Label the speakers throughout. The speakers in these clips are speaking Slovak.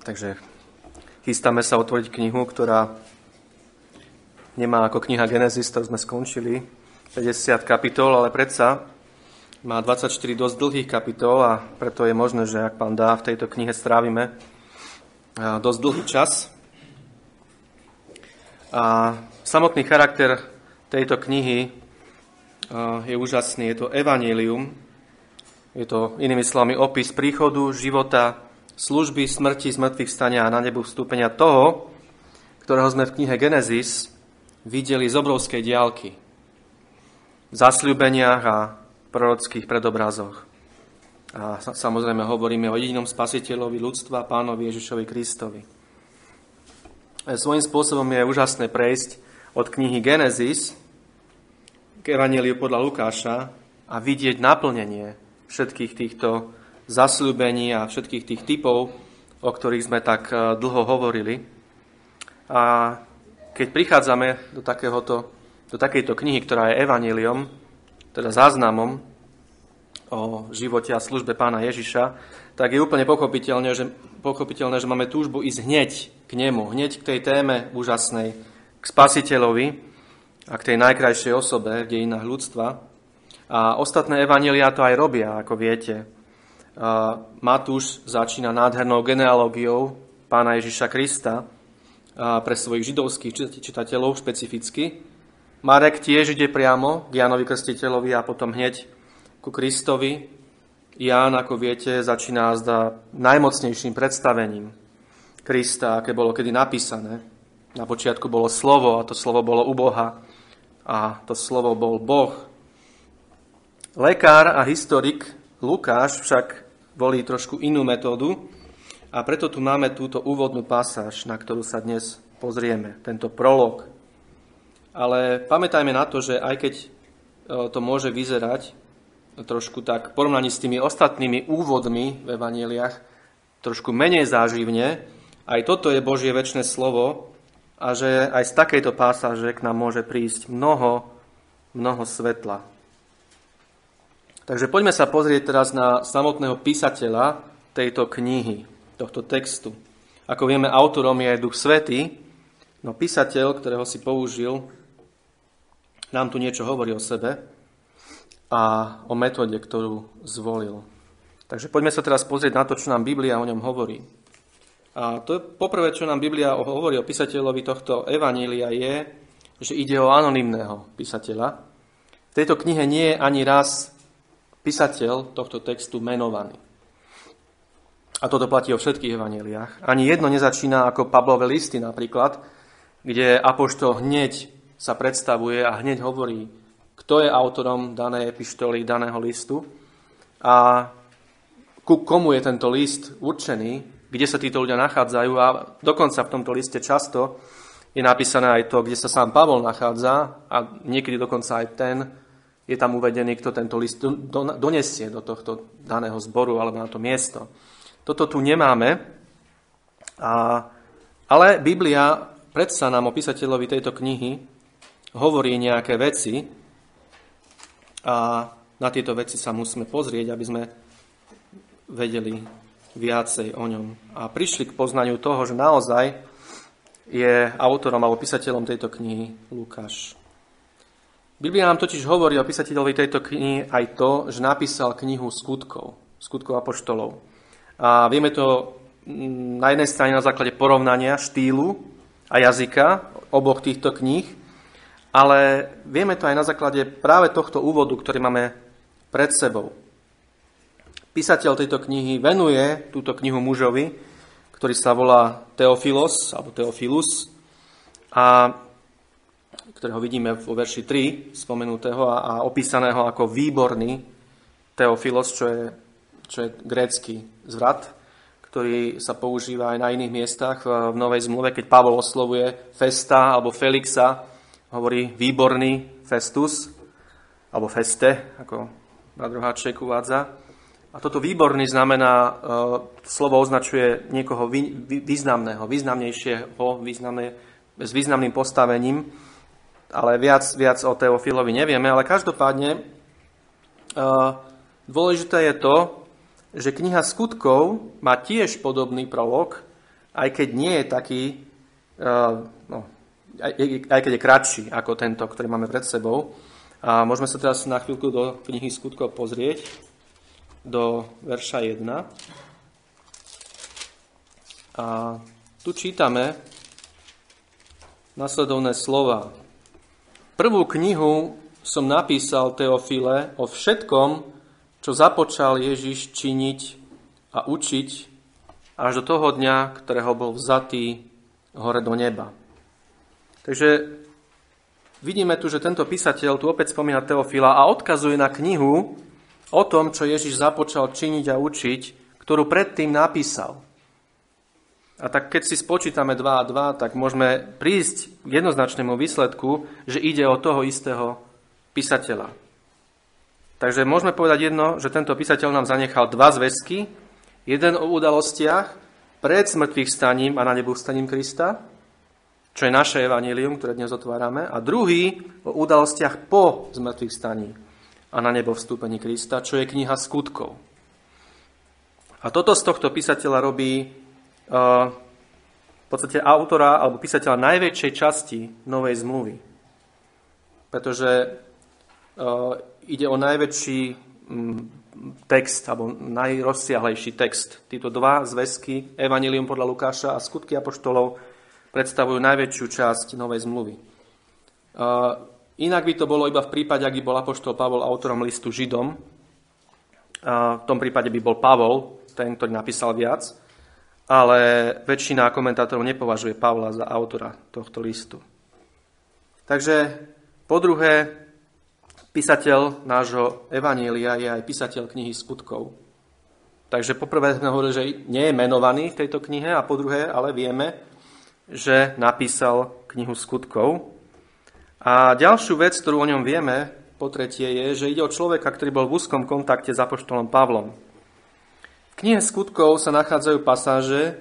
Speaker 1: Takže chystáme sa otvoriť knihu, ktorá nemá ako kniha Genesis, ktorú sme skončili, 50 kapitol, ale predsa má 24 dosť dlhých kapitol a preto je možné, že ak pán dá, v tejto knihe strávime dosť dlhý čas. A samotný charakter tejto knihy je úžasný. Je to evanílium, je to inými slovami opis príchodu, života, služby, smrti, zmrtvých stania a na nebu vstúpenia toho, ktorého sme v knihe Genesis videli z obrovskej diálky. V zasľúbeniach a prorockých predobrazoch. A samozrejme hovoríme o jedinom spasiteľovi ľudstva, pánovi Ježišovi Kristovi. E, svojím spôsobom je úžasné prejsť od knihy Genesis k Evangeliu podľa Lukáša a vidieť naplnenie všetkých týchto zasľúbení a všetkých tých typov, o ktorých sme tak e, dlho hovorili. A keď prichádzame do, takéhoto, do takejto knihy, ktorá je evaneliom, teda záznamom o živote a službe pána Ježiša, tak je úplne pochopiteľné, že, pochopiteľné, že máme túžbu ísť hneď k nemu, hneď k tej téme úžasnej, k spasiteľovi a k tej najkrajšej osobe v dejinách ľudstva. A ostatné evanelia to aj robia, ako viete. Matúš začína nádhernou genealógiou pána Ježiša Krista pre svojich židovských čitateľov špecificky. Marek tiež ide priamo k Jánovi Krstiteľovi a potom hneď ku Kristovi. Ján, ako viete, začína zda najmocnejším predstavením Krista, aké bolo kedy napísané. Na počiatku bolo slovo a to slovo bolo u Boha a to slovo bol Boh. Lekár a historik Lukáš však volí trošku inú metódu a preto tu máme túto úvodnú pasáž, na ktorú sa dnes pozrieme, tento prolog. Ale pamätajme na to, že aj keď e, to môže vyzerať trošku tak v porovnaní s tými ostatnými úvodmi v evaneliách trošku menej záživne, aj toto je Božie väčšie slovo a že aj z takejto pásaže k nám môže prísť mnoho, mnoho svetla. Takže poďme sa pozrieť teraz na samotného písateľa tejto knihy, tohto textu. Ako vieme, autorom je Duch Svetý, no písateľ, ktorého si použil, nám tu niečo hovorí o sebe a o metóde, ktorú zvolil. Takže poďme sa teraz pozrieť na to, čo nám Biblia o ňom hovorí. A to je poprvé, čo nám Biblia hovorí o písateľovi tohto evanília je, že ide o anonymného písateľa. V tejto knihe nie je ani raz písateľ tohto textu menovaný. A toto platí o všetkých evaneliách. Ani jedno nezačína ako Pavlové listy napríklad, kde Apoštol hneď sa predstavuje a hneď hovorí, kto je autorom danej epištoly, daného listu a ku komu je tento list určený, kde sa títo ľudia nachádzajú a dokonca v tomto liste často je napísané aj to, kde sa sám Pavol nachádza a niekedy dokonca aj ten, je tam uvedený, kto tento list donesie do tohto daného zboru alebo na to miesto. Toto tu nemáme, a, ale Biblia predsa nám o písateľovi tejto knihy hovorí nejaké veci a na tieto veci sa musíme pozrieť, aby sme vedeli viacej o ňom. A prišli k poznaniu toho, že naozaj je autorom alebo písateľom tejto knihy Lukáš. Biblia nám totiž hovorí o písateľovi tejto knihy aj to, že napísal knihu skutkov, skutkov apoštolov. A vieme to mm, na jednej strane na základe porovnania štýlu a jazyka oboch týchto kníh, ale vieme to aj na základe práve tohto úvodu, ktorý máme pred sebou. Písateľ tejto knihy venuje túto knihu mužovi, ktorý sa volá Teofilos, alebo Teofilus, a ktorého vidíme vo verši 3 spomenutého a, a opísaného ako výborný Teofilos, čo je, čo je grécky zvrat, ktorý sa používa aj na iných miestach v Novej zmluve, keď Pavol oslovuje Festa alebo Felixa, hovorí výborný Festus, alebo Feste, ako brat Roháček uvádza. A toto výborný znamená, uh, slovo označuje niekoho vý, vý, významného, významnejšieho, významné, s významným postavením ale viac, viac o Teofilovi nevieme, ale každopádne uh, dôležité je to, že kniha skutkov má tiež podobný prolog aj keď nie je taký, no, aj, aj keď je kratší ako tento, ktorý máme pred sebou. A môžeme sa teraz na chvíľku do knihy skutkov pozrieť, do verša 1. A tu čítame nasledovné slova. Prvú knihu som napísal Teofile o všetkom, čo započal Ježiš činiť a učiť až do toho dňa, ktorého bol vzatý hore do neba. Takže vidíme tu, že tento písateľ tu opäť spomína Teofila a odkazuje na knihu o tom, čo Ježiš započal činiť a učiť, ktorú predtým napísal. A tak keď si spočítame 2 a 2, tak môžeme prísť k jednoznačnému výsledku, že ide o toho istého písateľa. Takže môžeme povedať jedno, že tento písateľ nám zanechal dva zväzky. Jeden o udalostiach pred smrtvých staním a na nebu staním Krista, čo je naše evanílium, ktoré dnes otvárame, a druhý o udalostiach po zmrtvých staní a na nebo vstúpení Krista, čo je kniha skutkov. A toto z tohto písateľa robí v podstate autora alebo písateľa najväčšej časti Novej zmluvy. Pretože ide o najväčší text, alebo najrozsiahlejší text. Títo dva zväzky, Evangelium podľa Lukáša a skutky apoštolov, predstavujú najväčšiu časť Novej zmluvy. Inak by to bolo iba v prípade, ak by bol apoštol Pavol autorom listu Židom. V tom prípade by bol Pavol, ten, ktorý napísal viac ale väčšina komentátorov nepovažuje Pavla za autora tohto listu. Takže po druhé, písateľ nášho Evanielia je aj písateľ knihy skutkov. Takže poprvé sme hovorili, že nie je menovaný v tejto knihe a po druhé, ale vieme, že napísal knihu skutkov. A ďalšiu vec, ktorú o ňom vieme, po tretie, je, že ide o človeka, ktorý bol v úzkom kontakte s apoštolom Pavlom knihe skutkov sa nachádzajú pasáže,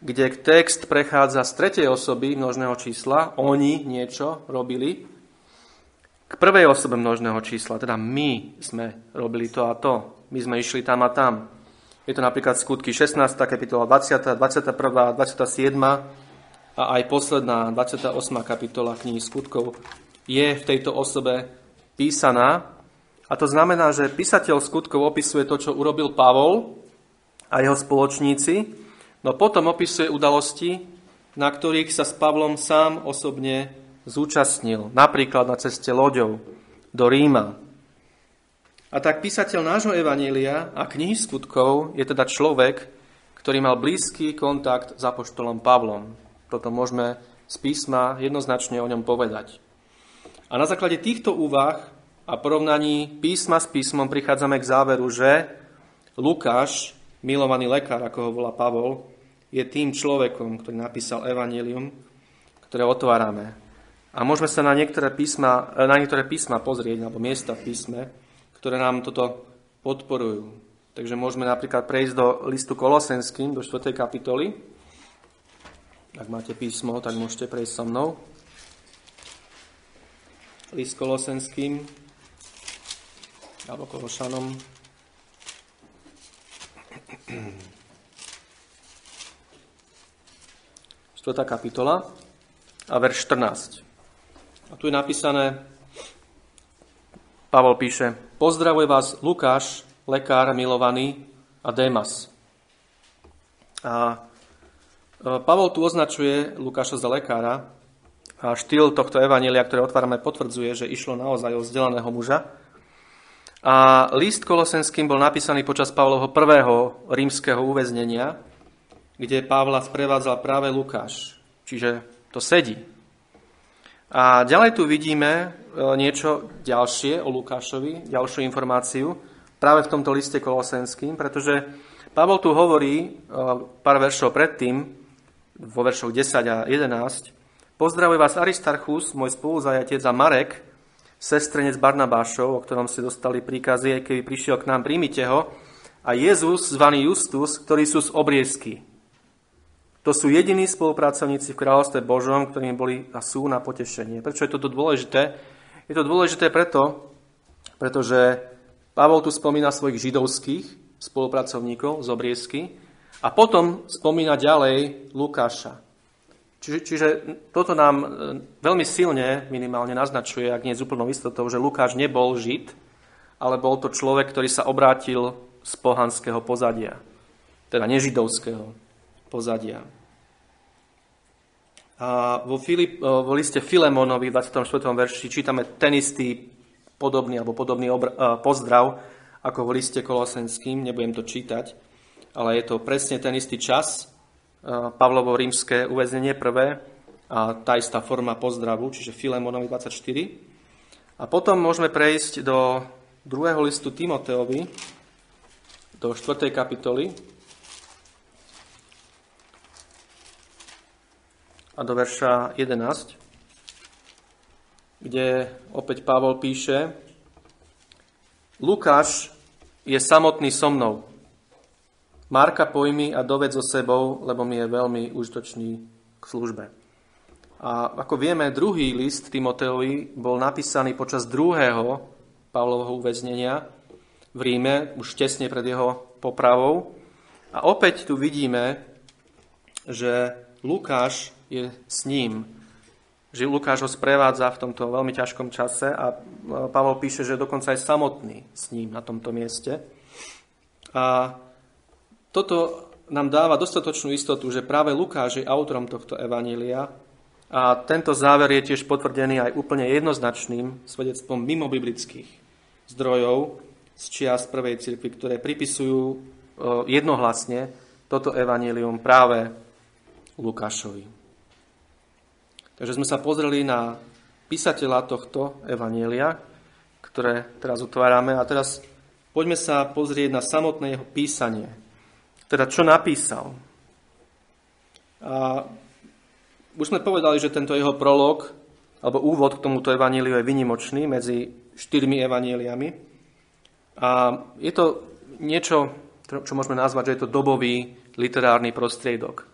Speaker 1: kde text prechádza z tretej osoby množného čísla, oni niečo robili, k prvej osobe množného čísla, teda my sme robili to a to, my sme išli tam a tam. Je to napríklad skutky 16. kapitola, 20., 21., 27. a aj posledná 28. kapitola knihy skutkov je v tejto osobe písaná. A to znamená, že písateľ skutkov opisuje to, čo urobil Pavol a jeho spoločníci, no potom opisuje udalosti, na ktorých sa s Pavlom sám osobne zúčastnil, napríklad na ceste loďou do Ríma. A tak písateľ nášho Evanília a knihy skutkov je teda človek, ktorý mal blízky kontakt s apoštolom Pavlom. Toto môžeme z písma jednoznačne o ňom povedať. A na základe týchto úvah a porovnaní písma s písmom prichádzame k záveru, že Lukáš milovaný lekár, ako ho volá Pavol, je tým človekom, ktorý napísal Evangelium, ktoré otvárame. A môžeme sa na niektoré písma, na niektoré písma pozrieť, alebo miesta v písme, ktoré nám toto podporujú. Takže môžeme napríklad prejsť do listu Kolosenským, do 4. kapitoly. Ak máte písmo, tak môžete prejsť so mnou. List Kolosenským, alebo Kološanom, 4. kapitola a verš 14. A tu je napísané, Pavol píše, pozdravuje vás Lukáš, lekár milovaný a Démas. A e, Pavol tu označuje Lukáša za lekára a štýl tohto evanelia, ktoré otvárame, potvrdzuje, že išlo naozaj o vzdelaného muža, a list Kolosenským bol napísaný počas Pavlovho prvého rímskeho uväznenia, kde Pavla sprevádzal práve Lukáš. Čiže to sedí. A ďalej tu vidíme e, niečo ďalšie o Lukášovi, ďalšiu informáciu, práve v tomto liste Kolosenským, pretože Pavol tu hovorí e, pár veršov predtým, vo veršoch 10 a 11, Pozdravuje vás Aristarchus, môj spoluzajatec a Marek, sestrenec Barnabášov, o ktorom ste dostali príkazy, keby prišiel k nám, príjmite ho, a Jezus, zvaný Justus, ktorí sú z obriezky. To sú jediní spolupracovníci v kráľovstve Božom, ktorí boli a sú na potešenie. Prečo je toto dôležité? Je to dôležité preto, pretože Pavol tu spomína svojich židovských spolupracovníkov z obriezky A potom spomína ďalej Lukáša. Čiže, čiže toto nám e, veľmi silne minimálne naznačuje, ak nie z úplnou istotou, že Lukáš nebol Žid, ale bol to človek, ktorý sa obrátil z pohanského pozadia, teda nežidovského pozadia. A vo, Filip, e, vo liste Filemonovi v 24. verši čítame ten istý podobný alebo podobný obr- e, pozdrav ako v liste Kolosenským, nebudem to čítať, ale je to presne ten istý čas, Pavlovo rímske uväznenie prvé a tá istá forma pozdravu, čiže Filemonovi 24. A potom môžeme prejsť do druhého listu Timoteovi, do 4. kapitoly a do verša 11, kde opäť Pavol píše Lukáš je samotný so mnou. Marka pojmi a doved so sebou, lebo mi je veľmi užitočný k službe. A ako vieme, druhý list Timoteovi bol napísaný počas druhého Pavlovho uväznenia v Ríme, už tesne pred jeho popravou. A opäť tu vidíme, že Lukáš je s ním. Že Lukáš ho sprevádza v tomto veľmi ťažkom čase a Pavol píše, že dokonca aj samotný s ním na tomto mieste. A toto nám dáva dostatočnú istotu, že práve Lukáš je autorom tohto evanília a tento záver je tiež potvrdený aj úplne jednoznačným svedectvom mimo biblických zdrojov z čias prvej cirkvi, ktoré pripisujú e, jednohlasne toto evanílium práve Lukášovi. Takže sme sa pozreli na písateľa tohto evanília, ktoré teraz otvárame a teraz poďme sa pozrieť na samotné jeho písanie, teda čo napísal. A už sme povedali, že tento jeho prolog, alebo úvod k tomuto evaníliu je vynimočný medzi štyrmi evaníliami. A je to niečo, čo môžeme nazvať, že je to dobový literárny prostriedok.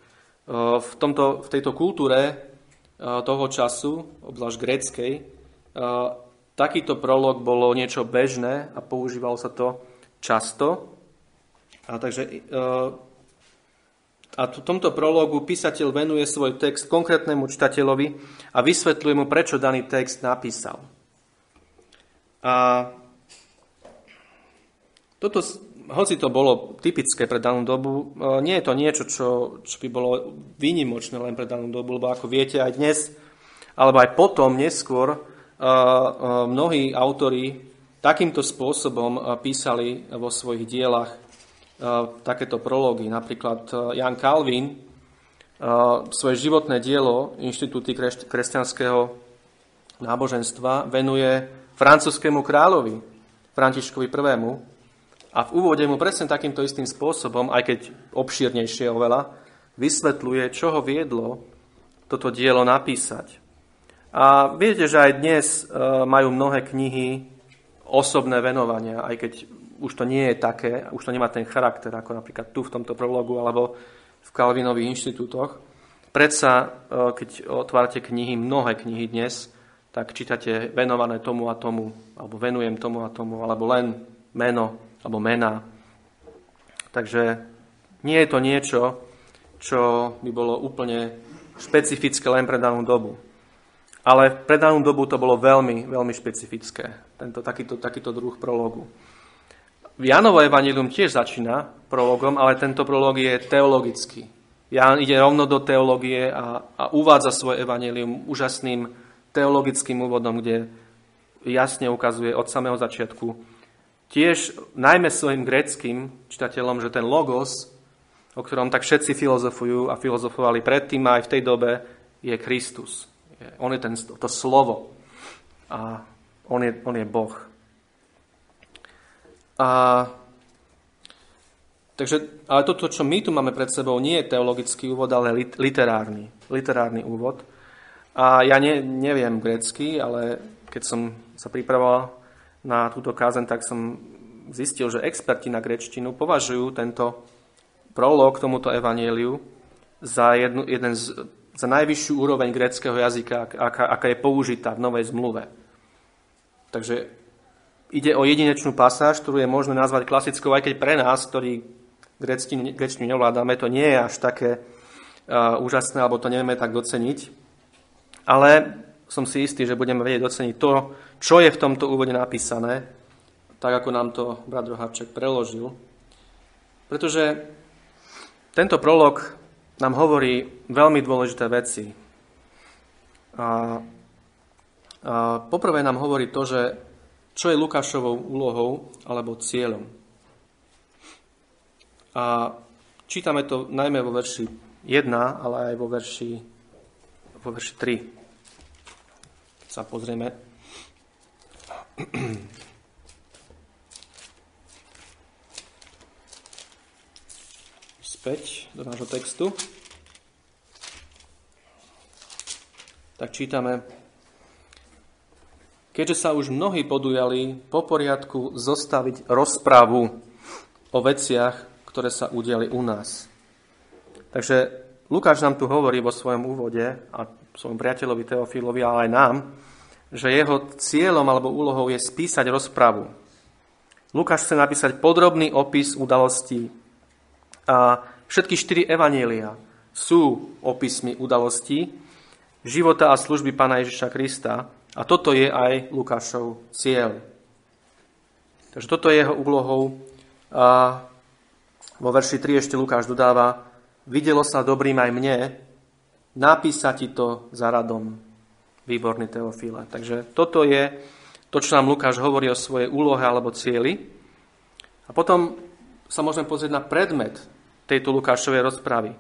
Speaker 1: V, tomto, v tejto kultúre toho času, obzvlášť gréckej, takýto prolog bolo niečo bežné a používalo sa to často. A takže e, a v tomto prologu písateľ venuje svoj text konkrétnemu čitateľovi a vysvetľuje mu, prečo daný text napísal. A toto, hoci to bolo typické pre danú dobu, e, nie je to niečo, čo, čo by bolo výnimočné len pre danú dobu, lebo ako viete aj dnes, alebo aj potom, neskôr, e, mnohí autori takýmto spôsobom písali vo svojich dielach takéto prológy. Napríklad e, Jan Calvin e, svoje životné dielo Inštitúty kresťanského náboženstva venuje francúzskému kráľovi Františkovi I. A v úvode mu presne takýmto istým spôsobom, aj keď obšírnejšie oveľa, vysvetľuje, čo ho viedlo toto dielo napísať. A viete, že aj dnes majú mnohé knihy osobné venovania, aj keď už to nie je také, už to nemá ten charakter, ako napríklad tu v tomto prologu alebo v Kalvinových inštitútoch. Predsa, e, keď otvárate knihy, mnohé knihy dnes, tak čítate venované tomu a tomu, alebo venujem tomu a tomu, alebo len meno, alebo mena. Takže nie je to niečo, čo by bolo úplne špecifické len pre danú dobu. Ale pre danú dobu to bolo veľmi, veľmi špecifické, tento, takýto, takýto druh prologu. Janovo evanilium tiež začína prologom, ale tento prolog je teologický. Jan ide rovno do teológie a, a uvádza svoje evanilium úžasným teologickým úvodom, kde jasne ukazuje od samého začiatku tiež najmä svojim greckým čitateľom, že ten logos, o ktorom tak všetci filozofujú a filozofovali predtým a aj v tej dobe, je Kristus. On je ten, to slovo a on je, on je Boh. A, takže, ale toto, čo my tu máme pred sebou, nie je teologický úvod, ale literárny, literárny úvod. A ja ne, neviem grecky, ale keď som sa pripravoval na túto kázen, tak som zistil, že experti na grečtinu považujú tento prolog tomuto evanieliu za, jednu, jeden z, za najvyššiu úroveň greckého jazyka, aká, aká je použitá v Novej zmluve. Takže Ide o jedinečnú pasáž, ktorú je možné nazvať klasickou, aj keď pre nás, ktorí grečtinu, nevládame, to nie je až také uh, úžasné, alebo to nevieme tak doceniť. Ale som si istý, že budeme vedieť doceniť to, čo je v tomto úvode napísané, tak ako nám to brat Roháček preložil. Pretože tento prolog nám hovorí veľmi dôležité veci. A, a poprvé nám hovorí to, že čo je Lukášovou úlohou alebo cieľom. A čítame to najmä vo verši 1, ale aj vo verši, vo verši 3. Keď sa pozrieme. Späť do nášho textu. Tak čítame keďže sa už mnohí podujali po poriadku zostaviť rozpravu o veciach, ktoré sa udiali u nás. Takže Lukáš nám tu hovorí vo svojom úvode a svojom priateľovi Teofilovi, ale aj nám, že jeho cieľom alebo úlohou je spísať rozpravu. Lukáš chce napísať podrobný opis udalostí a všetky štyri evanielia sú opismi udalostí života a služby Pána Ježiša Krista a toto je aj Lukášov cieľ. Takže toto je jeho úlohou. A vo verši 3 ešte Lukáš dodáva, videlo sa dobrým aj mne, napísať ti to za radom, výborný Teofile. Takže toto je to, čo nám Lukáš hovorí o svojej úlohe alebo cieli. A potom sa môžeme pozrieť na predmet tejto Lukášovej rozpravy.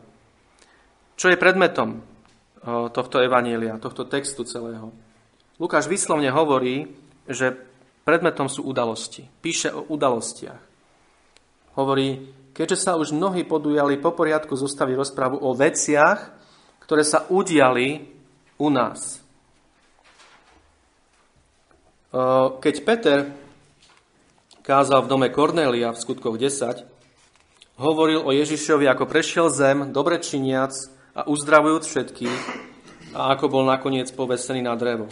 Speaker 1: Čo je predmetom tohto evanília, tohto textu celého? Lukáš vyslovne hovorí, že predmetom sú udalosti. Píše o udalostiach. Hovorí, keďže sa už mnohí podujali po poriadku zostaviť rozprávu o veciach, ktoré sa udiali u nás. Keď Peter kázal v dome Kornélia v skutkoch 10, hovoril o Ježišovi, ako prešiel zem, dobre činiac a uzdravujúc všetkých, a ako bol nakoniec povesený na drevo.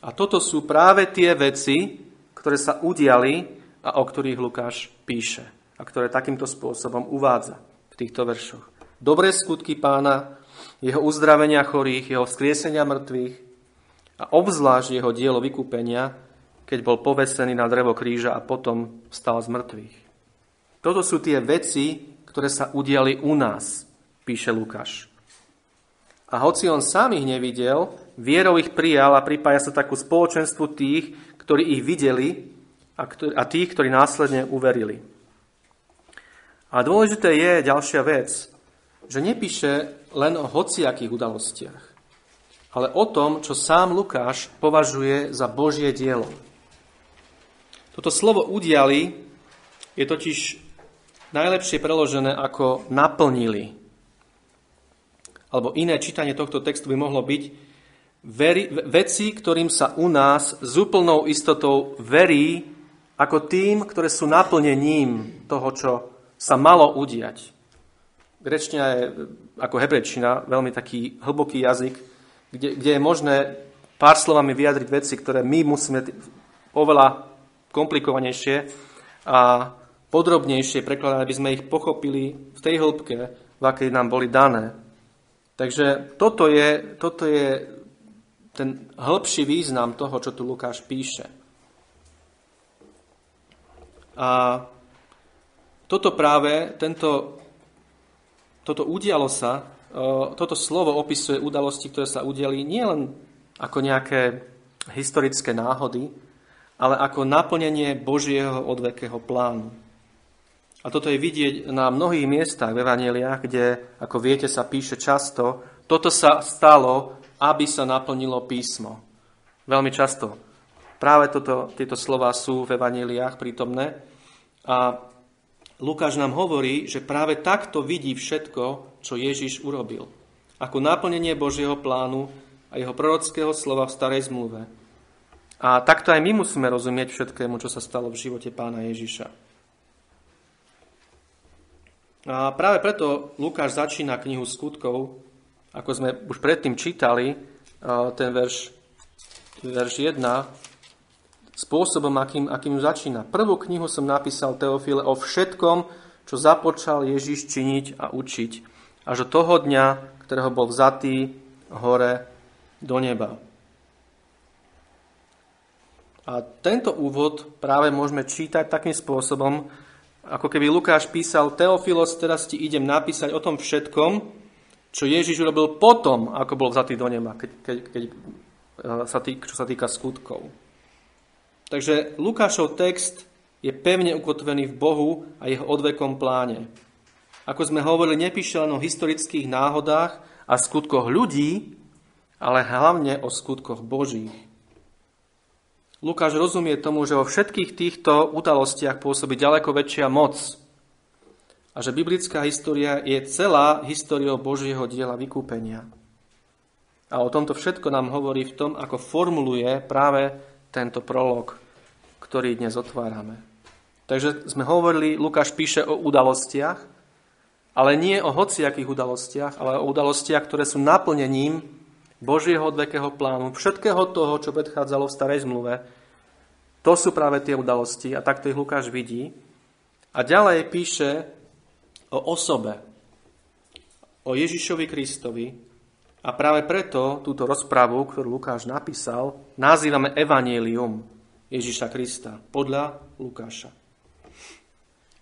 Speaker 1: A toto sú práve tie veci, ktoré sa udiali a o ktorých Lukáš píše a ktoré takýmto spôsobom uvádza v týchto veršoch. Dobré skutky pána, jeho uzdravenia chorých, jeho skriesenia mŕtvych a obzvlášť jeho dielo vykúpenia, keď bol povesený na drevo kríža a potom vstal z mŕtvych. Toto sú tie veci, ktoré sa udiali u nás, píše Lukáš. A hoci on sám ich nevidel, vierou ich prijal a pripája sa takú spoločenstvu tých, ktorí ich videli a, tých, ktorí následne uverili. A dôležité je ďalšia vec, že nepíše len o hociakých udalostiach, ale o tom, čo sám Lukáš považuje za Božie dielo. Toto slovo udiali je totiž najlepšie preložené ako naplnili alebo iné čítanie tohto textu by mohlo byť veri, veci, ktorým sa u nás s úplnou istotou verí ako tým, ktoré sú naplnením toho, čo sa malo udiať. Grečtina je ako hebrečina veľmi taký hlboký jazyk, kde, kde je možné pár slovami vyjadriť veci, ktoré my musíme oveľa komplikovanejšie a podrobnejšie prekladať, aby sme ich pochopili v tej hĺbke, v akej nám boli dané. Takže toto je, toto je ten hĺbší význam toho, čo tu Lukáš píše. A toto práve, tento, toto udialo sa, toto slovo opisuje udalosti, ktoré sa udiali nielen ako nejaké historické náhody, ale ako naplnenie Božieho odvekého plánu. A toto je vidieť na mnohých miestach v Evangeliách, kde, ako viete, sa píše často, toto sa stalo, aby sa naplnilo písmo. Veľmi často. Práve toto, tieto slova sú v Evangeliách prítomné. A Lukáš nám hovorí, že práve takto vidí všetko, čo Ježiš urobil. Ako naplnenie Božieho plánu a jeho prorockého slova v starej zmluve. A takto aj my musíme rozumieť všetkému, čo sa stalo v živote pána Ježiša. A práve preto Lukáš začína knihu skutkov, ako sme už predtým čítali, ten verš, verš 1, spôsobom, akým, akým začína. Prvú knihu som napísal Teofile o všetkom, čo započal Ježiš činiť a učiť, až do toho dňa, ktorého bol vzatý hore do neba. A tento úvod práve môžeme čítať takým spôsobom, ako keby Lukáš písal, Teofilos, teraz ti idem napísať o tom všetkom, čo Ježiš urobil potom, ako bol vzatý do neba, keď, keď, keď e, sa tý, čo sa týka skutkov. Takže Lukášov text je pevne ukotvený v Bohu a jeho odvekom pláne. Ako sme hovorili, nepíše len o historických náhodách a skutkoch ľudí, ale hlavne o skutkoch Božích. Lukáš rozumie tomu, že vo všetkých týchto udalostiach pôsobí ďaleko väčšia moc a že biblická história je celá históriou Božieho diela vykúpenia. A o tomto všetko nám hovorí v tom, ako formuluje práve tento prolog, ktorý dnes otvárame. Takže sme hovorili, Lukáš píše o udalostiach, ale nie o hociakých udalostiach, ale o udalostiach, ktoré sú naplnením Božieho odvekého plánu, všetkého toho, čo predchádzalo v starej zmluve. To sú práve tie udalosti a takto ich Lukáš vidí. A ďalej píše o osobe, o Ježišovi Kristovi, a práve preto túto rozpravu, ktorú Lukáš napísal, nazývame Evangelium Ježiša Krista podľa Lukáša.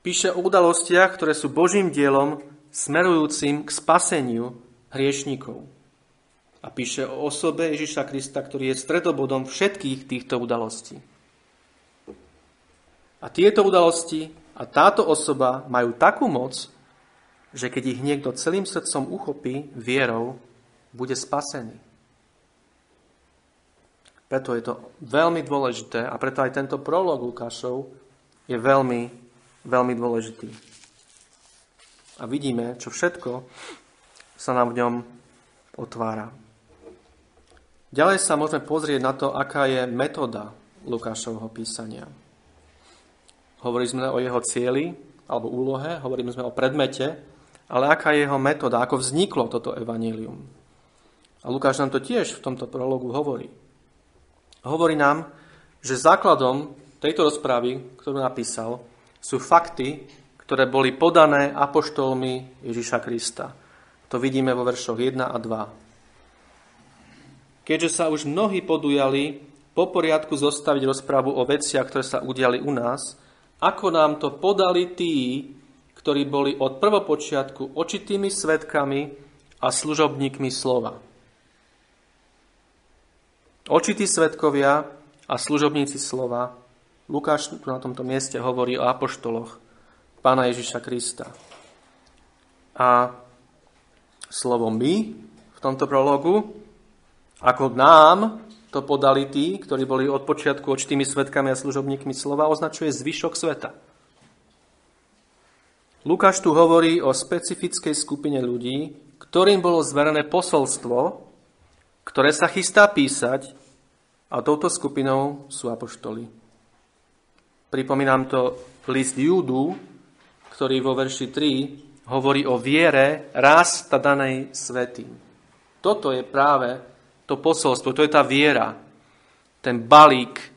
Speaker 1: Píše o udalostiach, ktoré sú Božím dielom smerujúcim k spaseniu hriešníkov. A píše o osobe Ježiša Krista, ktorý je stredobodom všetkých týchto udalostí. A tieto udalosti a táto osoba majú takú moc, že keď ich niekto celým srdcom uchopí vierou, bude spasený. Preto je to veľmi dôležité a preto aj tento prolog Lukášov je veľmi, veľmi dôležitý. A vidíme, čo všetko sa nám v ňom otvára. Ďalej sa môžeme pozrieť na to, aká je metóda Lukášovho písania. Hovorili sme o jeho cieli alebo úlohe, hovorili sme o predmete, ale aká je jeho metóda, ako vzniklo toto evanílium. A Lukáš nám to tiež v tomto prologu hovorí. Hovorí nám, že základom tejto rozprávy, ktorú napísal, sú fakty, ktoré boli podané apoštolmi Ježiša Krista. To vidíme vo veršoch 1 a 2. Keďže sa už mnohí podujali po poriadku zostaviť rozprávu o veciach, ktoré sa udiali u nás, ako nám to podali tí, ktorí boli od prvopočiatku očitými svetkami a služobníkmi slova. Očití svetkovia a služobníci slova, Lukáš tu na tomto mieste hovorí o apoštoloch pána Ježiša Krista. A slovo my v tomto prologu, ako nám to podali tí, ktorí boli od počiatku očitými svetkami a služobníkmi slova, označuje zvyšok sveta. Lukáš tu hovorí o specifickej skupine ľudí, ktorým bolo zverené posolstvo, ktoré sa chystá písať a touto skupinou sú apoštoli. Pripomínam to list Júdu, ktorý vo verši 3 hovorí o viere raz danej svetým. Toto je práve to posolstvo, to je tá viera, ten balík e,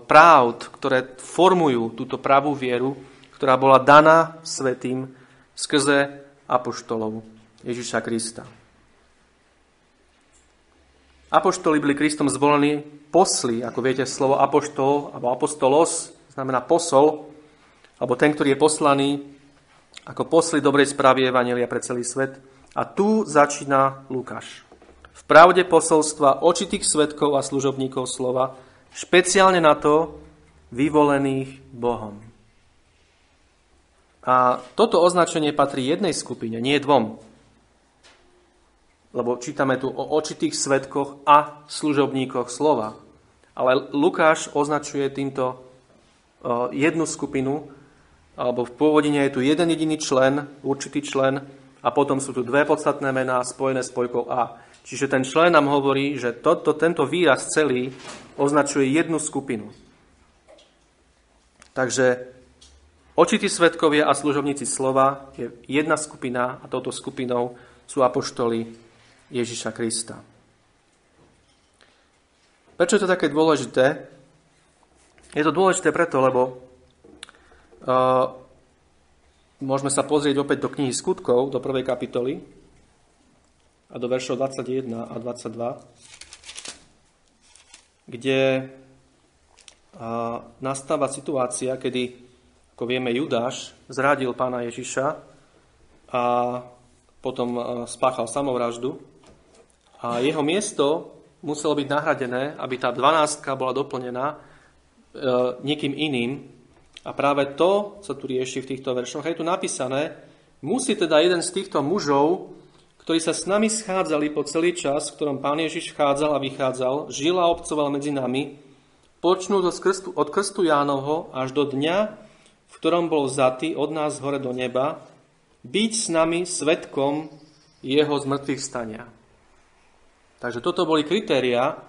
Speaker 1: pravd, ktoré formujú túto pravú vieru, ktorá bola daná svetým skrze apoštolov Ježiša Krista. Apoštoli byli Kristom zvolení posli, ako viete, slovo apoštol alebo apostolos znamená posol, alebo ten, ktorý je poslaný ako posli dobrej správy Evangelia pre celý svet. A tu začína Lukáš. V pravde posolstva očitých svetkov a služobníkov slova, špeciálne na to vyvolených Bohom. A toto označenie patrí jednej skupine, nie dvom lebo čítame tu o očitých svetkoch a služobníkoch slova. Ale Lukáš označuje týmto e, jednu skupinu, alebo v pôvodine je tu jeden jediný člen, určitý člen, a potom sú tu dve podstatné mená spojené s spojkou A. Čiže ten člen nám hovorí, že toto, tento výraz celý označuje jednu skupinu. Takže očití svetkovia a služobníci slova je jedna skupina a touto skupinou sú apoštoli Ježiša Krista. Prečo je to také dôležité? Je to dôležité preto, lebo uh, Môžeme sa pozrieť opäť do knihy Skutkov, do prvej kapitoly a do veršov 21 a 22, kde nastáva situácia, kedy, ako vieme, Judáš zradil pána Ježiša a potom spáchal samovraždu a jeho miesto muselo byť nahradené, aby tá dvanástka bola doplnená e, niekým iným. A práve to sa tu rieši v týchto veršoch. Je tu napísané, musí teda jeden z týchto mužov, ktorí sa s nami schádzali po celý čas, v ktorom Pán Ježiš vchádzal a vychádzal, žil a obcoval medzi nami, počnúť od krstu, od krstu Jánovho až do dňa, v ktorom bol zatý od nás hore do neba, byť s nami svetkom jeho zmrtvých stania. Takže toto boli kritéria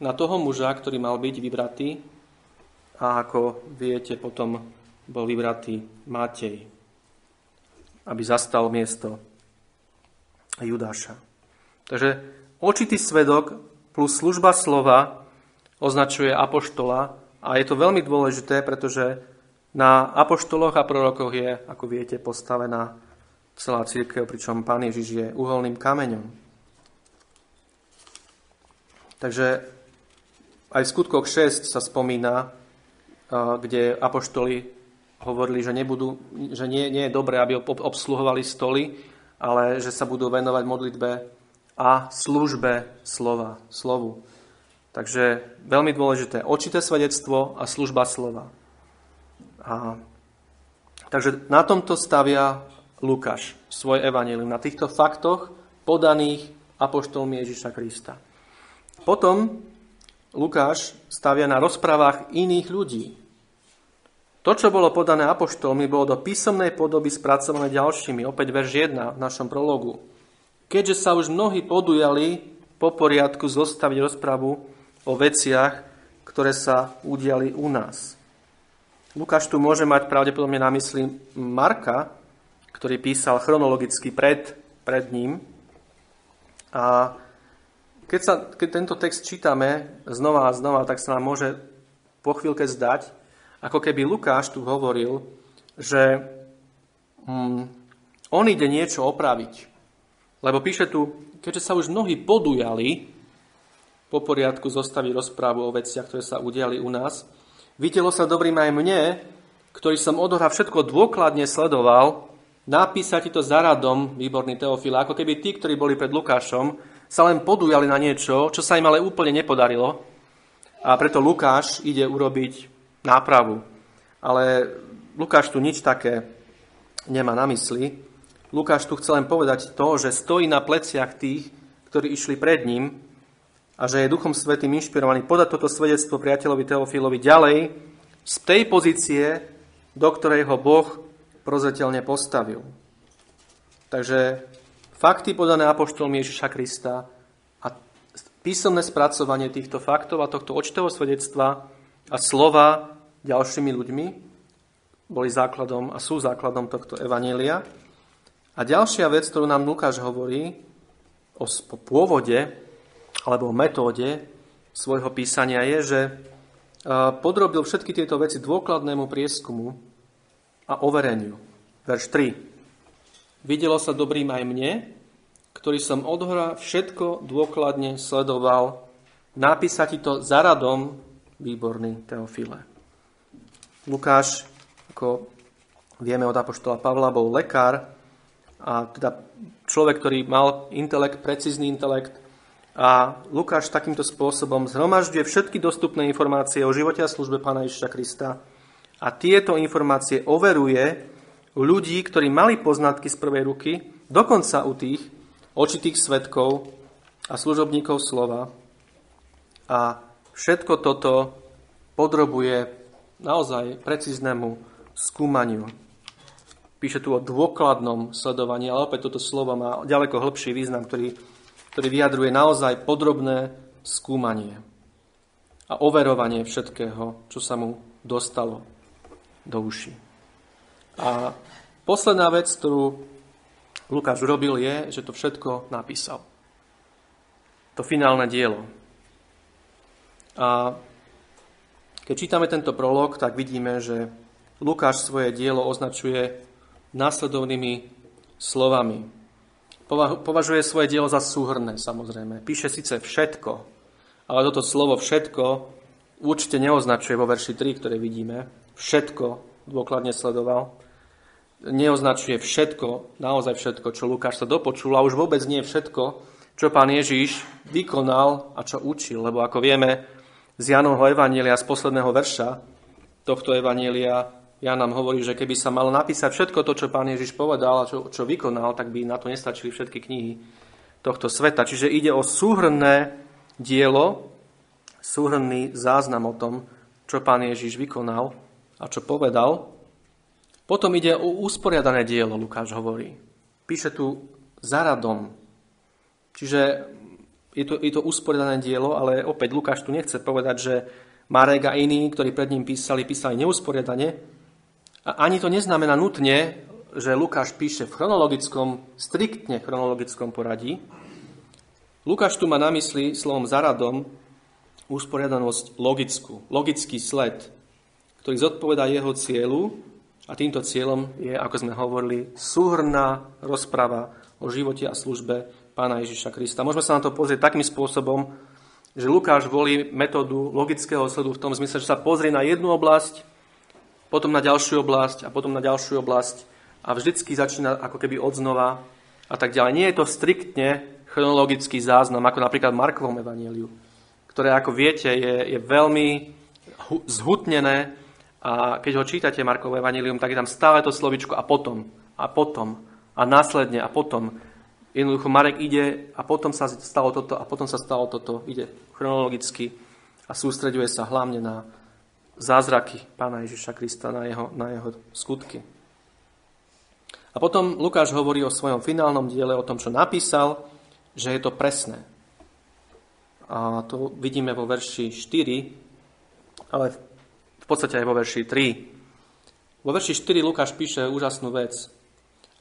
Speaker 1: na toho muža, ktorý mal byť vybratý a ako viete, potom bol vybratý Matej, aby zastal miesto Judáša. Takže očitý svedok plus služba slova označuje apoštola a je to veľmi dôležité, pretože na apoštoloch a prorokoch je, ako viete, postavená celá církev, pričom Pán Ježiš je uholným kameňom. Takže aj v skutkoch 6 sa spomína, kde apoštoli hovorili, že, nebudú, že nie, nie je dobré, aby obsluhovali stoly, ale že sa budú venovať modlitbe a službe slova, slovu. Takže veľmi dôležité, očité svedectvo a služba slova. A, takže na tomto stavia Lukáš svoj evanelium, na týchto faktoch podaných apoštolmi Ježiša Krista. Potom Lukáš stavia na rozprávach iných ľudí, to, čo bolo podané apoštolmi, bolo do písomnej podoby spracované ďalšími, opäť verš 1 v našom prologu. Keďže sa už mnohí podujali po poriadku zostaviť rozpravu o veciach, ktoré sa udiali u nás. Lukáš tu môže mať pravdepodobne na mysli Marka, ktorý písal chronologicky pred, pred ním. A keď, sa, keď tento text čítame znova a znova, tak sa nám môže po chvíľke zdať, ako keby Lukáš tu hovoril, že hm, on ide niečo opraviť. Lebo píše tu, keďže sa už mnohí podujali po poriadku zostaviť rozprávu o veciach, ktoré sa udiali u nás, videlo sa dobrým aj mne, ktorý som odohra všetko dôkladne sledoval, napísať to za radom, výborný Teofil, ako keby tí, ktorí boli pred Lukášom, sa len podujali na niečo, čo sa im ale úplne nepodarilo. A preto Lukáš ide urobiť nápravu. Ale Lukáš tu nič také nemá na mysli. Lukáš tu chce len povedať to, že stojí na pleciach tých, ktorí išli pred ním a že je Duchom Svetým inšpirovaný podať toto svedectvo priateľovi Teofilovi ďalej z tej pozície, do ktorej ho Boh prozetelne postavil. Takže fakty podané apoštolmi Ježiša Krista a písomné spracovanie týchto faktov a tohto očtového svedectva a slova ďalšími ľuďmi boli základom a sú základom tohto evanília. A ďalšia vec, ktorú nám Lukáš hovorí o pôvode alebo metóde svojho písania je, že podrobil všetky tieto veci dôkladnému prieskumu a overeniu. Verš 3. Videlo sa dobrým aj mne, ktorý som odhora všetko dôkladne sledoval, napísať ti to za radom výborný Teofile. Lukáš, ako vieme od Apoštola Pavla, bol lekár a teda človek, ktorý mal intelekt, precízny intelekt a Lukáš takýmto spôsobom zhromažďuje všetky dostupné informácie o živote a službe Pána Ježiša Krista a tieto informácie overuje u ľudí, ktorí mali poznatky z prvej ruky, dokonca u tých očitých svetkov a služobníkov slova. A všetko toto podrobuje naozaj precíznemu skúmaniu. Píše tu o dôkladnom sledovaní, ale opäť toto slovo má ďaleko hĺbší význam, ktorý, ktorý vyjadruje naozaj podrobné skúmanie a overovanie všetkého, čo sa mu dostalo do uši. A posledná vec, ktorú Lukáš urobil, je, že to všetko napísal. To finálne dielo. A keď čítame tento prolog, tak vidíme, že Lukáš svoje dielo označuje následovnými slovami. Považuje svoje dielo za súhrné, samozrejme. Píše síce všetko, ale toto slovo všetko určite neoznačuje vo verši 3, ktoré vidíme. Všetko dôkladne sledoval. Neoznačuje všetko, naozaj všetko, čo Lukáš sa dopočul a už vôbec nie všetko, čo pán Ježiš vykonal a čo učil. Lebo ako vieme z Janovho Evanielia, z posledného verša tohto Evanielia, ja nám hovorí, že keby sa malo napísať všetko to, čo pán Ježiš povedal a čo, čo vykonal, tak by na to nestačili všetky knihy tohto sveta. Čiže ide o súhrné dielo, súhrný záznam o tom, čo pán Ježiš vykonal a čo povedal. Potom ide o usporiadané dielo, Lukáš hovorí. Píše tu zaradom, Čiže je to, je to usporiadané dielo, ale opäť Lukáš tu nechce povedať, že Marek a iní, ktorí pred ním písali, písali neusporiadane. A ani to neznamená nutne, že Lukáš píše v chronologickom, striktne chronologickom poradí. Lukáš tu má na mysli slovom zaradom usporiadanosť logickú, logický sled, ktorý zodpovedá jeho cieľu a týmto cieľom je, ako sme hovorili, súhrná rozprava o živote a službe pána Ježiša Krista. Môžeme sa na to pozrieť takým spôsobom, že Lukáš volí metódu logického sledu v tom zmysle, že sa pozrie na jednu oblasť, potom na ďalšiu oblasť a potom na ďalšiu oblasť a vždycky začína ako keby odznova a tak ďalej. Nie je to striktne chronologický záznam, ako napríklad Markovom evaníliu, ktoré, ako viete, je, je veľmi zhutnené a keď ho čítate Markovo evanílium, tak je tam stále to slovičko a potom, a potom, a následne, a potom. Jednoducho Marek ide a potom sa stalo toto a potom sa stalo toto. Ide chronologicky a sústreďuje sa hlavne na zázraky Pána Ježiša Krista, na jeho, na jeho skutky. A potom Lukáš hovorí o svojom finálnom diele, o tom, čo napísal, že je to presné. A to vidíme vo verši 4, ale v podstate aj vo verši 3. Vo verši 4 Lukáš píše úžasnú vec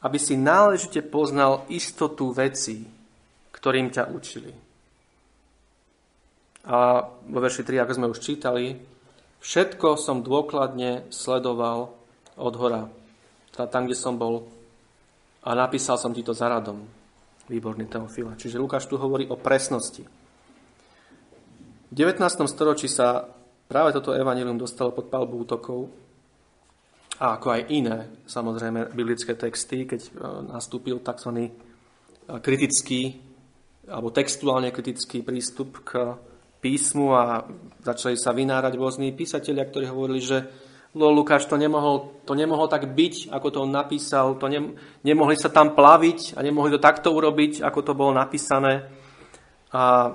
Speaker 1: aby si náležite poznal istotu vecí, ktorým ťa učili. A vo verši 3, ako sme už čítali, všetko som dôkladne sledoval od hora, teda tam, kde som bol, a napísal som ti to za radom. Výborný Teofila. Čiže Lukáš tu hovorí o presnosti. V 19. storočí sa práve toto evanilium dostalo pod palbu útokov a ako aj iné, samozrejme, biblické texty, keď e, nastúpil tzv. E, kritický alebo textuálne kritický prístup k písmu a začali sa vynárať rôzni písatelia, ktorí hovorili, že no, Lukáš to nemohol, to nemohol tak byť, ako to on napísal, to ne, nemohli sa tam plaviť a nemohli to takto urobiť, ako to bolo napísané. A,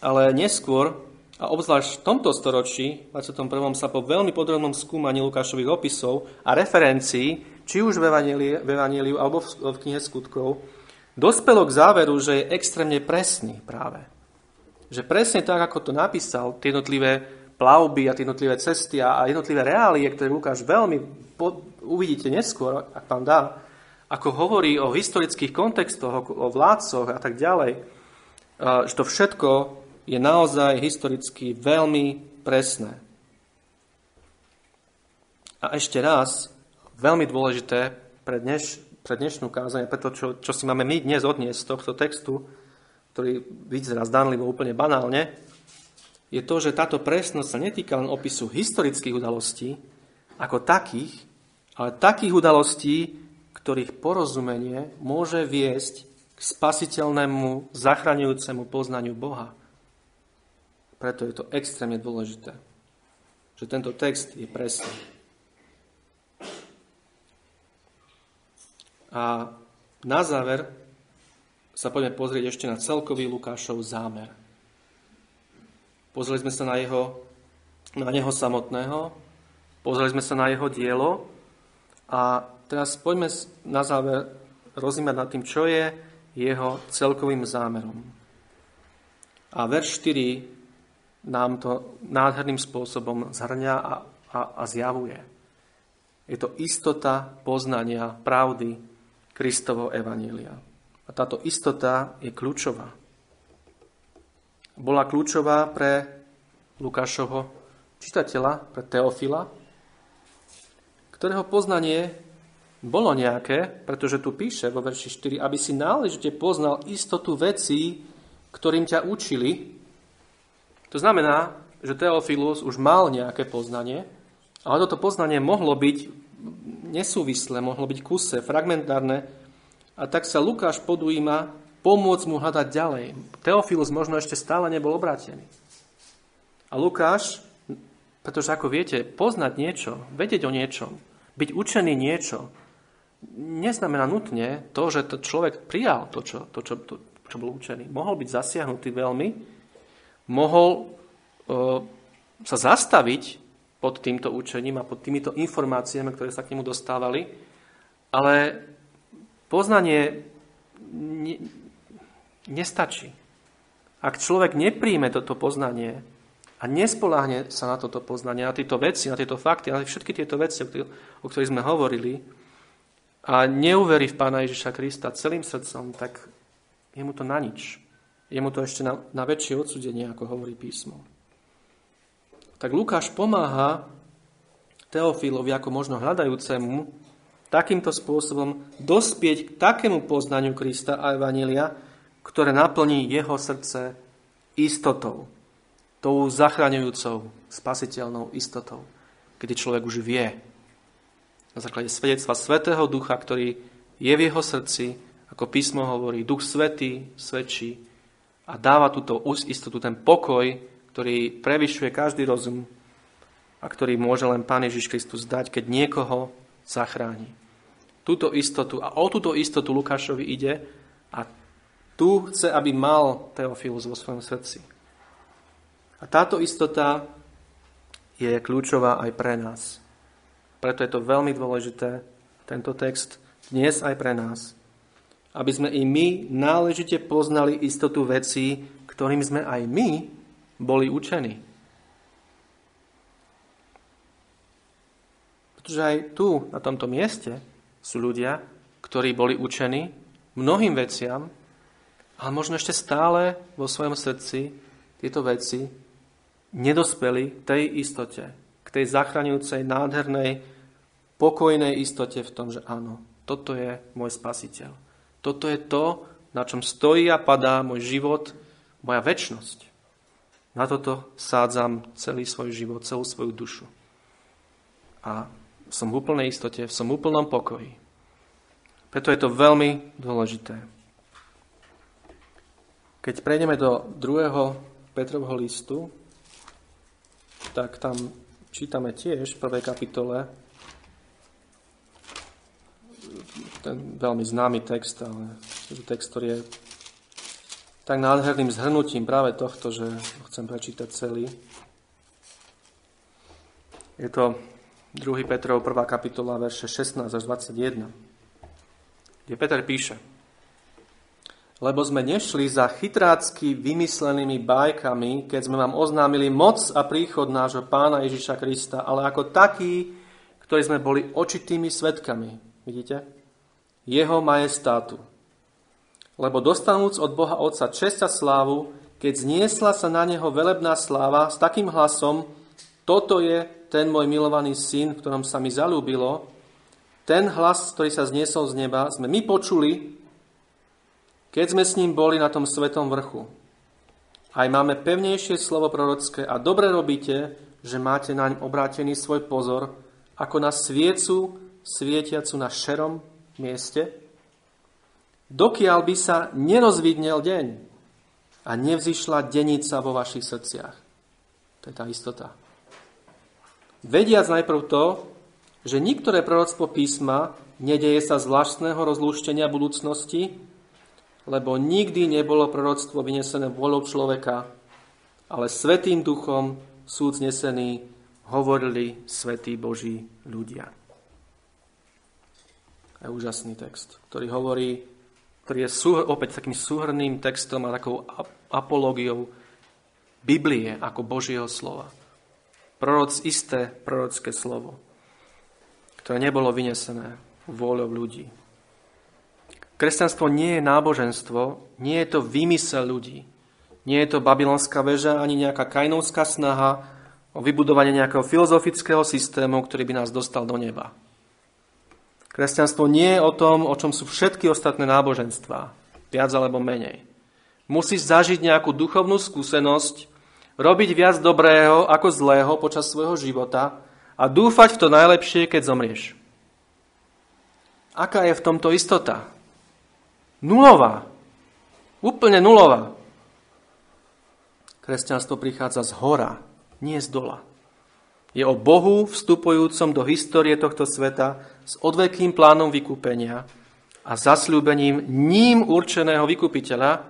Speaker 1: ale neskôr a obzvlášť v tomto storočí, v 21. sa po veľmi podrobnom skúmaní Lukášových opisov a referencií, či už v Evaníliu alebo v, v knihe skutkov, dospelo k záveru, že je extrémne presný práve. Že presne tak, ako to napísal, tie jednotlivé plavby a tie jednotlivé cesty a jednotlivé reálie, ktoré Lukáš veľmi po, uvidíte neskôr, ak vám dá, ako hovorí o historických kontextoch, o vládcoch a tak ďalej, že to všetko je naozaj historicky veľmi presné. A ešte raz, veľmi dôležité pre, dneš, pre dnešnú kázanie, pre to, čo, čo si máme my dnes odniesť z tohto textu, ktorý vyzerá zdanlivo úplne banálne, je to, že táto presnosť sa netýka len opisu historických udalostí ako takých, ale takých udalostí, ktorých porozumenie môže viesť k spasiteľnému, zachraňujúcemu poznaniu Boha. Preto je to extrémne dôležité, že tento text je presný. A na záver sa poďme pozrieť ešte na celkový Lukášov zámer. Pozreli sme sa na, jeho, na neho samotného, pozreli sme sa na jeho dielo a teraz poďme na záver rozímať nad tým, čo je jeho celkovým zámerom. A verš 4 nám to nádherným spôsobom zhrňa a, a, a zjavuje. Je to istota poznania pravdy Kristovo Evanília. A táto istota je kľúčová. Bola kľúčová pre Lukášovho čitateľa, pre Teofila, ktorého poznanie bolo nejaké, pretože tu píše vo verši 4, aby si náležite poznal istotu vecí, ktorým ťa učili. To znamená, že Teofilus už mal nejaké poznanie, ale toto poznanie mohlo byť nesúvislé, mohlo byť kuse, fragmentárne. A tak sa Lukáš podujíma pomôcť mu hľadať ďalej. Teofilus možno ešte stále nebol obrátený. A Lukáš, pretože ako viete, poznať niečo, vedieť o niečom, byť učený niečo, neznamená nutne to, že to človek prijal to, čo, to, čo, to, čo bol učený. Mohol byť zasiahnutý veľmi, mohol e, sa zastaviť pod týmto učením a pod týmito informáciami, ktoré sa k nemu dostávali, ale poznanie ne, nestačí. Ak človek nepríjme toto poznanie a nespoláhne sa na toto poznanie, na tieto veci, na tieto fakty, na všetky tieto veci, o ktorých sme hovorili, a neuverí v Pána Ježiša Krista celým srdcom, tak je mu to na nič. Je mu to ešte na, na väčšie odsudenie, ako hovorí písmo. Tak Lukáš pomáha Teofilovi ako možno hľadajúcemu takýmto spôsobom dospieť k takému poznaniu Krista a Evanília, ktoré naplní jeho srdce istotou. Tou zachraňujúcou, spasiteľnou istotou, kedy človek už vie, na základe svedectva Svetého Ducha, ktorý je v jeho srdci, ako písmo hovorí, Duch Svetý svedčí a dáva túto istotu, ten pokoj, ktorý prevyšuje každý rozum a ktorý môže len Pán Ježiš Kristus dať, keď niekoho zachráni. Túto istotu a o túto istotu Lukášovi ide a tu chce, aby mal Teofilus vo svojom srdci. A táto istota je kľúčová aj pre nás. Preto je to veľmi dôležité, tento text, dnes aj pre nás. Aby sme i my náležite poznali istotu vecí, ktorým sme aj my boli učení. Pretože aj tu, na tomto mieste, sú ľudia, ktorí boli učení mnohým veciam, ale možno ešte stále vo svojom srdci tieto veci nedospeli tej istote, k tej zachraňujúcej, nádhernej, pokojnej istote v tom, že áno, toto je môj spasiteľ. Toto je to, na čom stojí a padá môj život, moja väčnosť. Na toto sádzam celý svoj život, celú svoju dušu. A som v úplnej istote, som v úplnom pokoji. Preto je to veľmi dôležité. Keď prejdeme do druhého Petrovho listu, tak tam čítame tiež v prvej kapitole ten veľmi známy text, ale je to text, ktorý je tak nádherným zhrnutím práve tohto, že ho chcem prečítať celý. Je to 2. Petrov 1. kapitola, verše 16 až 21, kde Peter píše Lebo sme nešli za chytrácky vymyslenými bajkami, keď sme vám oznámili moc a príchod nášho pána Ježiša Krista, ale ako takí, ktorí sme boli očitými svetkami Vidíte? Jeho majestátu. Lebo dostanúc od Boha Otca čest a slávu, keď zniesla sa na neho velebná sláva s takým hlasom, toto je ten môj milovaný syn, v ktorom sa mi zalúbilo, ten hlas, ktorý sa zniesol z neba, sme my počuli, keď sme s ním boli na tom svetom vrchu. Aj máme pevnejšie slovo prorocké a dobre robíte, že máte naň obrátený svoj pozor, ako na sviecu, svietiacu na šerom mieste, dokiaľ by sa nerozvidnel deň a nevzýšla denica vo vašich srdciach. To je tá istota. Vediac najprv to, že niektoré proroctvo písma nedeje sa z vlastného rozlúštenia budúcnosti, lebo nikdy nebolo proroctvo vynesené vôľou človeka, ale svetým duchom sú znesení, hovorili svetí Boží ľudia je úžasný text, ktorý hovorí, ktorý je sú, opäť takým súhrným textom a takou apológiou Biblie ako Božieho slova. Proroc, isté prorocké slovo, ktoré nebolo vynesené vôľou ľudí. Kresťanstvo nie je náboženstvo, nie je to vymysel ľudí. Nie je to babylonská väža ani nejaká kainovská snaha o vybudovanie nejakého filozofického systému, ktorý by nás dostal do neba. Kresťanstvo nie je o tom, o čom sú všetky ostatné náboženstvá, viac alebo menej. Musíš zažiť nejakú duchovnú skúsenosť, robiť viac dobrého ako zlého počas svojho života a dúfať v to najlepšie, keď zomrieš. Aká je v tomto istota? Nulová. Úplne nulová. Kresťanstvo prichádza z hora, nie z dola. Je o Bohu vstupujúcom do histórie tohto sveta s odvekým plánom vykúpenia a zasľúbením ním určeného vykupiteľa,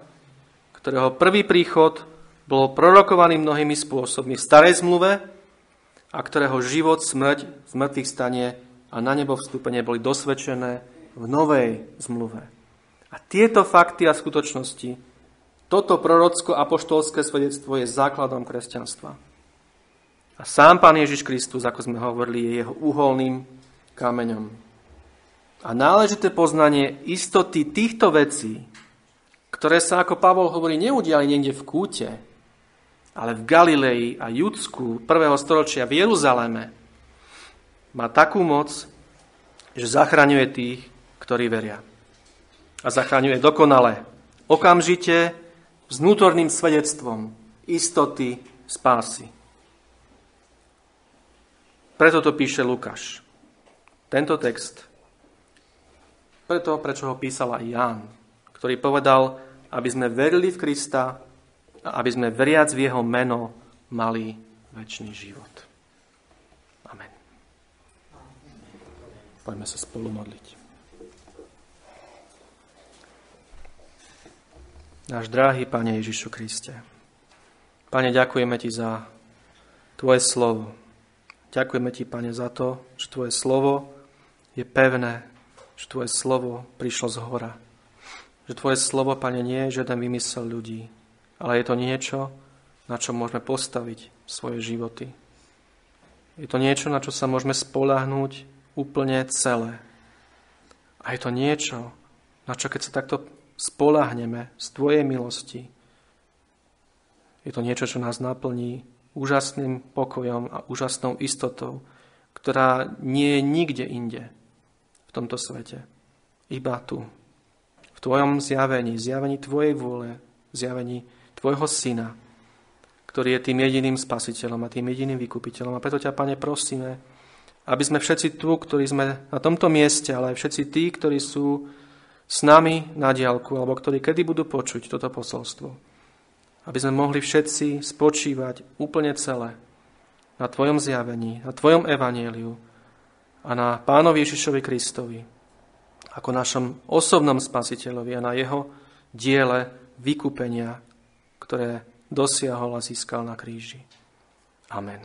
Speaker 1: ktorého prvý príchod bol prorokovaný mnohými spôsobmi v starej zmluve a ktorého život, smrť, zmrtvých stanie a na nebo vstúpenie boli dosvedčené v novej zmluve. A tieto fakty a skutočnosti, toto prorocko-apoštolské svedectvo je základom kresťanstva. A sám Pán Ježiš Kristus, ako sme hovorili, je jeho uholným kameňom. A náležité poznanie istoty týchto vecí, ktoré sa, ako Pavol hovorí, neudiali niekde v kúte, ale v Galilei a Judsku prvého storočia v Jeruzaleme, má takú moc, že zachraňuje tých, ktorí veria a zachraňuje dokonale, okamžite, s vnútorným svedectvom istoty spásy. Preto to píše Lukáš. Tento text. Preto, prečo ho písal aj Ján, ktorý povedal, aby sme verili v Krista a aby sme veriac v jeho meno mali väčší život. Amen. Poďme sa spolu modliť. Náš drahý Pane Ježišu Kriste, Pane, ďakujeme Ti za Tvoje slovo. Ďakujeme Ti, Pane, za to, že Tvoje slovo je pevné, že Tvoje slovo prišlo z hora. Že Tvoje slovo, Pane, nie je žiaden vymysel ľudí, ale je to niečo, na čo môžeme postaviť svoje životy. Je to niečo, na čo sa môžeme spolahnúť úplne celé. A je to niečo, na čo keď sa takto spolahneme z Tvojej milosti. Je to niečo, čo nás naplní úžasným pokojom a úžasnou istotou, ktorá nie je nikde inde v tomto svete. Iba tu. V Tvojom zjavení, zjavení Tvojej vôle, zjavení Tvojho Syna, ktorý je tým jediným spasiteľom a tým jediným vykupiteľom. A preto ťa, Pane, prosíme, aby sme všetci tu, ktorí sme na tomto mieste, ale aj všetci tí, ktorí sú s nami na diálku, alebo ktorí kedy budú počuť toto posolstvo. Aby sme mohli všetci spočívať úplne celé na Tvojom zjavení, na Tvojom evanieliu a na Pánovi Ježišovi Kristovi ako našom osobnom spasiteľovi a na jeho diele vykúpenia, ktoré dosiahol a získal na kríži. Amen.